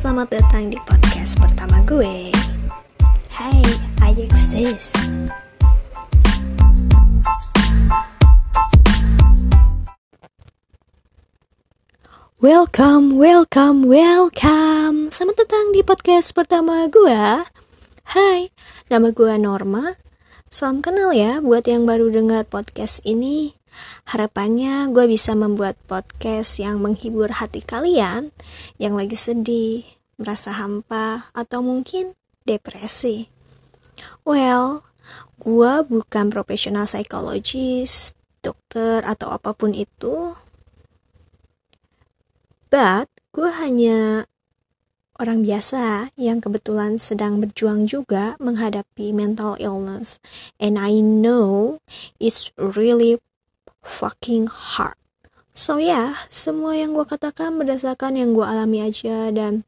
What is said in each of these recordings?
selamat datang di podcast pertama gue. Hai, I exist Welcome, welcome, welcome. Selamat datang di podcast pertama gue Hai, nama gue Norma. Salam kenal ya buat yang baru dengar podcast ini Harapannya gue bisa membuat podcast yang menghibur hati kalian yang lagi sedih, merasa hampa, atau mungkin depresi. Well, gue bukan profesional psikologis, dokter, atau apa pun itu. But, gue hanya orang biasa yang kebetulan sedang berjuang juga menghadapi mental illness. And I know it's really fucking hard. So ya, yeah, semua yang gue katakan berdasarkan yang gue alami aja dan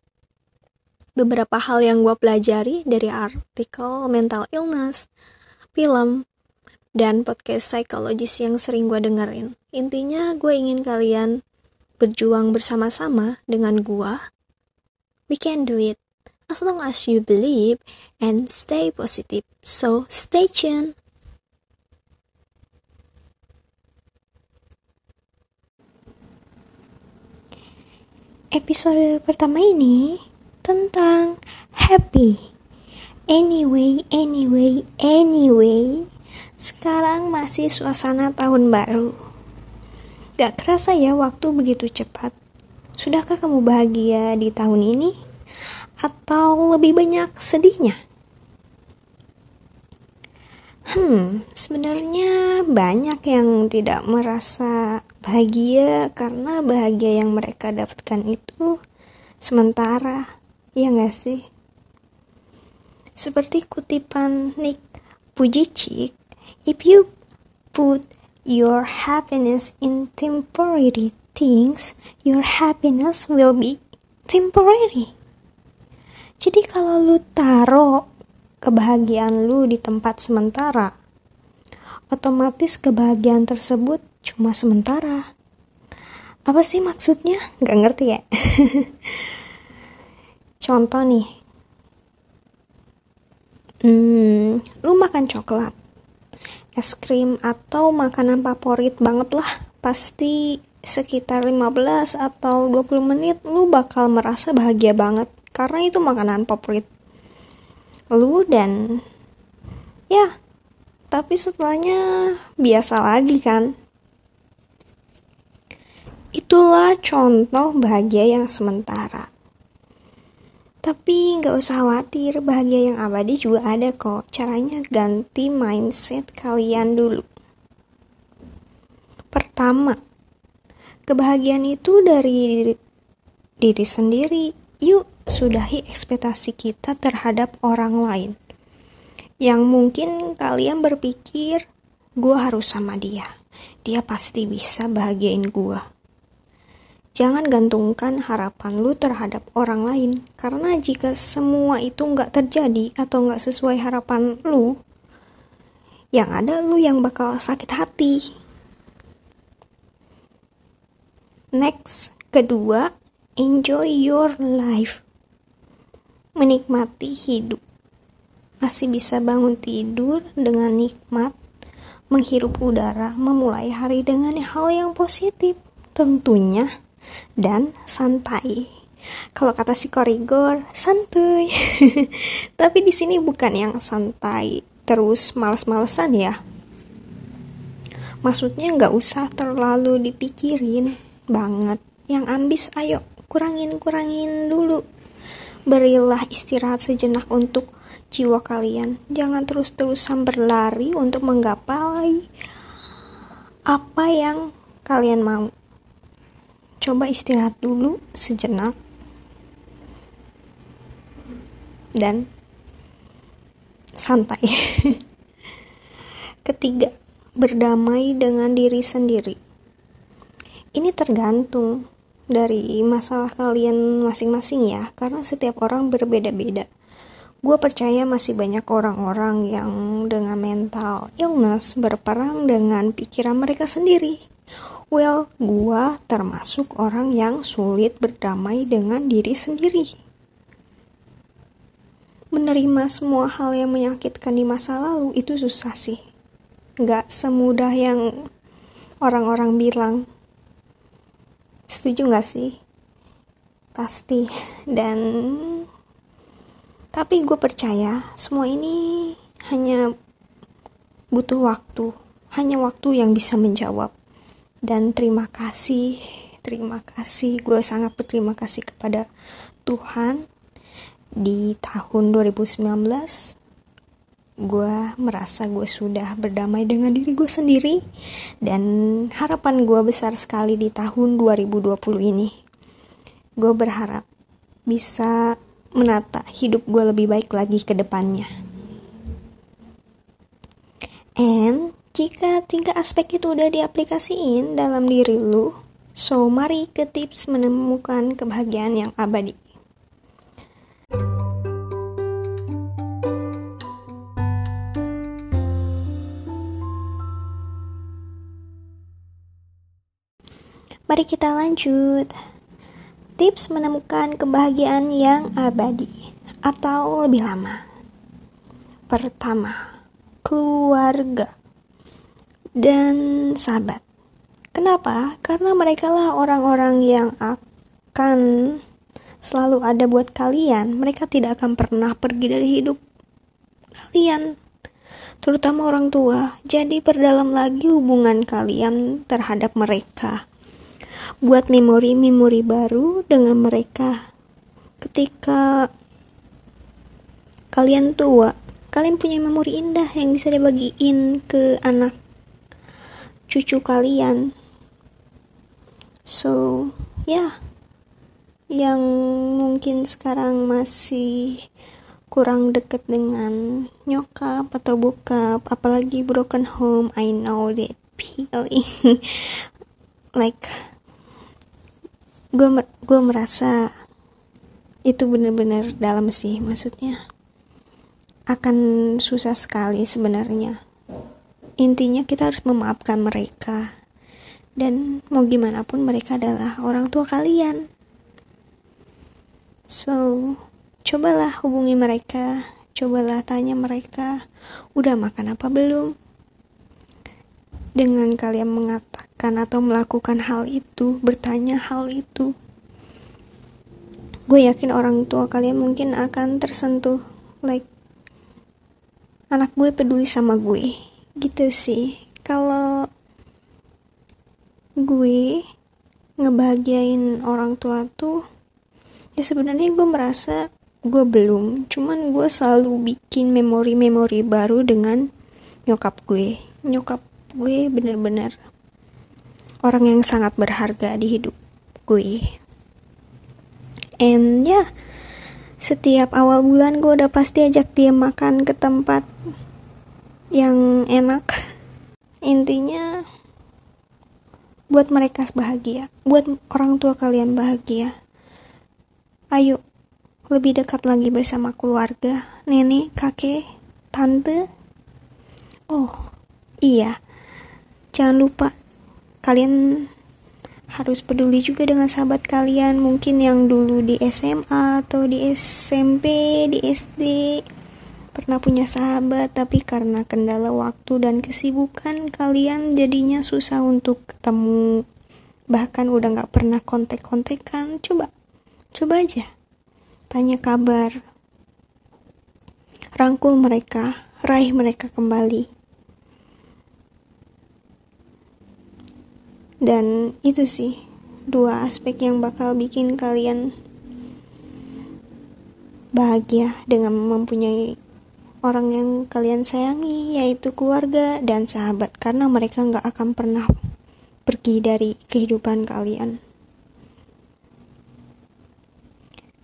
beberapa hal yang gue pelajari dari artikel mental illness, film, dan podcast psikologis yang sering gue dengerin. Intinya gue ingin kalian berjuang bersama-sama dengan gue. We can do it as long as you believe and stay positive. So stay tuned. Episode pertama ini tentang happy. Anyway, anyway, anyway. Sekarang masih suasana tahun baru. Gak kerasa ya waktu begitu cepat. Sudahkah kamu bahagia di tahun ini? Atau lebih banyak sedihnya? Hmm, sebenarnya banyak yang tidak merasa bahagia karena bahagia yang mereka dapatkan itu sementara, ya gak sih? Seperti kutipan Nick Pujicic, if you put your happiness in temporary things, your happiness will be temporary. Jadi kalau lu taruh kebahagiaan lu di tempat sementara, otomatis kebahagiaan tersebut cuma sementara. Apa sih maksudnya? Gak ngerti ya? Contoh nih, hmm, lu makan coklat, es krim atau makanan favorit banget lah, pasti sekitar 15 atau 20 menit lu bakal merasa bahagia banget karena itu makanan favorit lu dan ya tapi setelahnya biasa lagi kan itulah contoh bahagia yang sementara tapi nggak usah khawatir bahagia yang abadi juga ada kok caranya ganti mindset kalian dulu pertama kebahagiaan itu dari diri sendiri yuk sudahi ekspektasi kita terhadap orang lain. Yang mungkin kalian berpikir, gue harus sama dia. Dia pasti bisa bahagiain gue. Jangan gantungkan harapan lu terhadap orang lain, karena jika semua itu nggak terjadi atau nggak sesuai harapan lu, yang ada lu yang bakal sakit hati. Next, kedua, enjoy your life menikmati hidup. Masih bisa bangun tidur dengan nikmat, menghirup udara, memulai hari dengan hal yang positif, tentunya, dan santai. Kalau kata si korigor, santuy. Tapi di sini bukan yang santai, terus males-malesan ya. Maksudnya nggak usah terlalu dipikirin banget. Yang ambis, ayo kurangin-kurangin dulu Berilah istirahat sejenak untuk jiwa kalian. Jangan terus-terusan berlari untuk menggapai apa yang kalian mau. Coba istirahat dulu sejenak. Dan santai. Ketiga, berdamai dengan diri sendiri. Ini tergantung dari masalah kalian masing-masing ya, karena setiap orang berbeda-beda. Gue percaya masih banyak orang-orang yang dengan mental illness berperang dengan pikiran mereka sendiri. Well, gue termasuk orang yang sulit berdamai dengan diri sendiri. menerima semua hal yang menyakitkan di masa lalu itu susah sih. Gak semudah yang orang-orang bilang. Setuju gak sih? Pasti. Dan tapi gue percaya semua ini hanya butuh waktu. Hanya waktu yang bisa menjawab. Dan terima kasih, terima kasih. Gue sangat berterima kasih kepada Tuhan. Di tahun 2019 gue merasa gue sudah berdamai dengan diri gue sendiri. Dan harapan gue besar sekali di tahun 2020 ini. Gue berharap bisa menata hidup gue lebih baik lagi ke depannya. And jika tiga aspek itu udah diaplikasiin dalam diri lu so mari ke tips menemukan kebahagiaan yang abadi Mari kita lanjut. Tips menemukan kebahagiaan yang abadi atau lebih lama. Pertama, keluarga dan sahabat. Kenapa? Karena mereka lah orang-orang yang akan selalu ada buat kalian. Mereka tidak akan pernah pergi dari hidup kalian, terutama orang tua. Jadi, perdalam lagi hubungan kalian terhadap mereka buat memori-memori baru dengan mereka ketika kalian tua kalian punya memori indah yang bisa dibagiin ke anak cucu kalian. So ya. Yeah. yang mungkin sekarang masih kurang deket dengan nyokap atau bokap apalagi broken home I know that feeling. Like gue gue merasa itu benar-benar dalam sih maksudnya. Akan susah sekali sebenarnya intinya kita harus memaafkan mereka. Dan mau gimana pun mereka adalah orang tua kalian. So cobalah hubungi mereka. Cobalah tanya mereka udah makan apa belum? Dengan kalian mengatakan atau melakukan hal itu, bertanya hal itu, gue yakin orang tua kalian mungkin akan tersentuh, like anak gue peduli sama gue, gitu sih. Kalau gue ngebahagiain orang tua tuh, ya sebenarnya gue merasa gue belum, cuman gue selalu bikin memori-memori baru dengan nyokap gue, nyokap gue bener-bener orang yang sangat berharga di hidup gue. And ya yeah, setiap awal bulan gue udah pasti ajak dia makan ke tempat yang enak. Intinya buat mereka bahagia buat orang tua kalian bahagia ayo lebih dekat lagi bersama keluarga nenek kakek tante. Oh iya. Jangan lupa kalian harus peduli juga dengan sahabat kalian mungkin yang dulu di SMA atau di SMP di SD pernah punya sahabat tapi karena kendala waktu dan kesibukan kalian jadinya susah untuk ketemu. Bahkan udah gak pernah kontek-kontekan. Coba coba aja. Tanya kabar. Rangkul mereka raih mereka kembali. Dan itu sih dua aspek yang bakal bikin kalian bahagia dengan mempunyai orang yang kalian sayangi yaitu keluarga dan sahabat karena mereka nggak akan pernah pergi dari kehidupan kalian.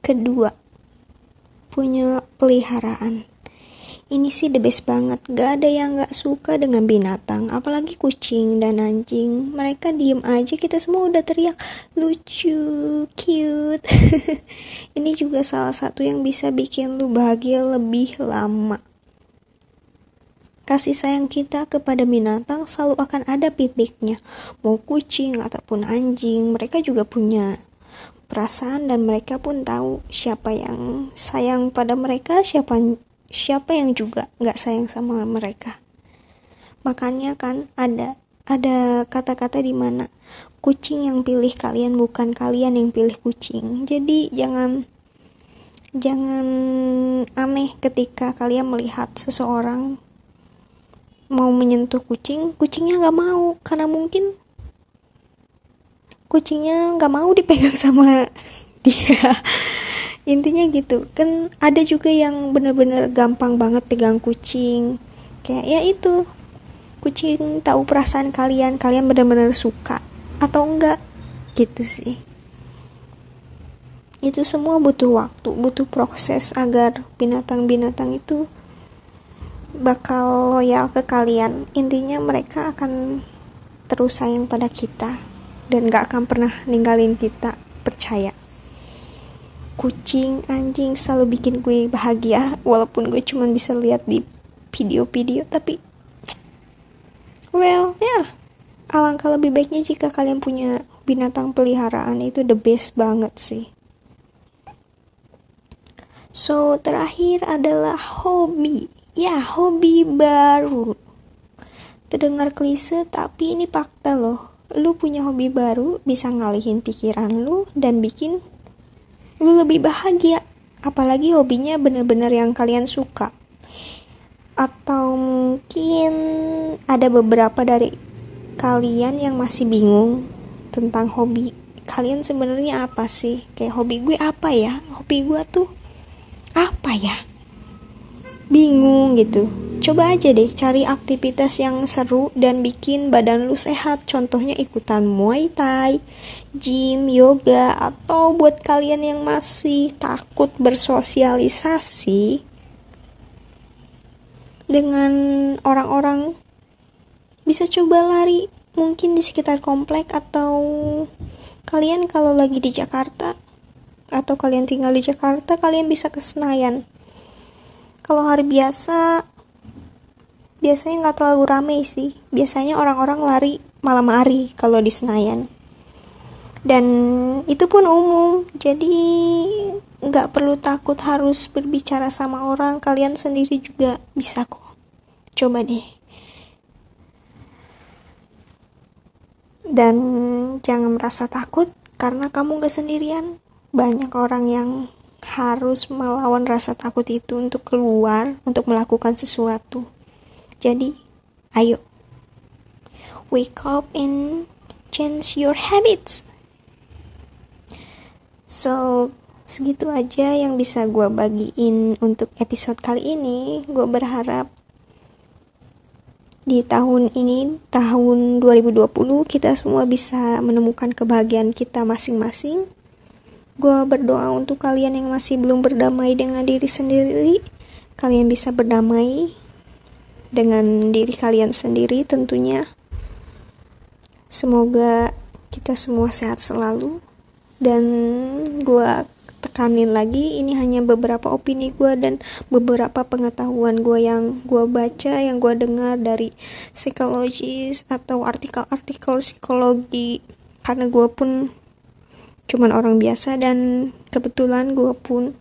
Kedua punya peliharaan. Ini sih the best banget. Gak ada yang gak suka dengan binatang apalagi kucing dan anjing. Mereka diem aja kita semua udah teriak lucu cute. Ini juga salah satu yang bisa bikin lu bahagia lebih lama kasih sayang kita kepada binatang selalu akan ada titiknya mau kucing ataupun anjing mereka juga punya perasaan dan mereka pun tahu siapa yang sayang pada mereka siapa siapa yang juga nggak sayang sama mereka. Makanya kan ada ada kata-kata di mana kucing yang pilih kalian bukan kalian yang pilih kucing. Jadi jangan jangan aneh ketika kalian melihat seseorang mau menyentuh kucing kucingnya nggak mau. Karena mungkin kucingnya nggak mau dipegang sama dia. Intinya gitu. Kan ada juga yang bener-bener gampang banget pegang kucing. Kayak ya itu. Kucing tahu perasaan kalian kalian bener-bener suka atau enggak? Gitu sih. Itu semua butuh waktu butuh proses agar binatang-binatang itu bakal loyal ke kalian. Intinya mereka akan terus sayang pada kita dan gak akan pernah ninggalin kita percaya. Kucing anjing selalu bikin gue bahagia walaupun gue cuma bisa lihat di video-video tapi well ya. Yeah, alangkah lebih baiknya jika kalian punya binatang peliharaan itu the best banget sih. So terakhir adalah hobi ya hobi baru. Terdengar klise tapi ini fakta loh. Lu punya hobi baru bisa ngalihin pikiran lu dan bikin lu lebih bahagia. Apalagi hobinya bener-bener yang kalian suka. Atau mungkin ada beberapa dari kalian yang masih bingung tentang hobi. Kalian sebenarnya apa sih? Kayak hobi gue apa ya? Hobi gue tuh apa ya bingung gitu. Coba aja deh cari aktivitas yang seru dan bikin badan lu sehat. Contohnya ikutan muay thai gym yoga atau buat kalian yang masih takut bersosialisasi dengan orang-orang. Bisa coba lari mungkin di sekitar komplek atau kalian kalau lagi di Jakarta atau kalian tinggal di Jakarta kalian bisa ke Senayan kalau hari biasa biasanya nggak terlalu rame sih. Biasanya orang-orang lari malam hari kalau di Senayan. Dan itu pun umum jadi nggak perlu takut harus berbicara sama orang. Kalian sendiri juga bisa kok. Coba deh. Dan jangan merasa takut karena kamu gak sendirian. Banyak orang yang harus melawan rasa takut itu untuk keluar untuk melakukan sesuatu jadi, ayo. Wake up and change your habits. So, segitu aja yang bisa gue bagiin untuk episode kali ini. Gue berharap di tahun ini, tahun 2020, kita semua bisa menemukan kebahagiaan kita masing-masing. Gue berdoa untuk kalian yang masih belum berdamai dengan diri sendiri, kalian bisa berdamai dengan diri kalian sendiri tentunya. Semoga kita semua sehat selalu. Dan gue tekanin lagi ini hanya beberapa opini gue dan beberapa pengetahuan gue yang gue baca yang gue dengar dari psikologis atau artikel-artikel psikologi. Karena gue pun cuman orang biasa dan kebetulan gue pun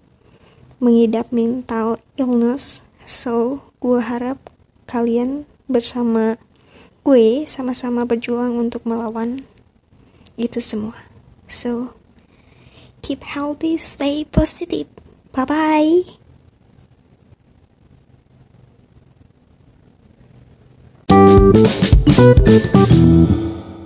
mengidap mental illness so gue harap kalian bersama gue sama-sama berjuang untuk melawan itu semua. So, keep healthy, stay positive. Bye bye.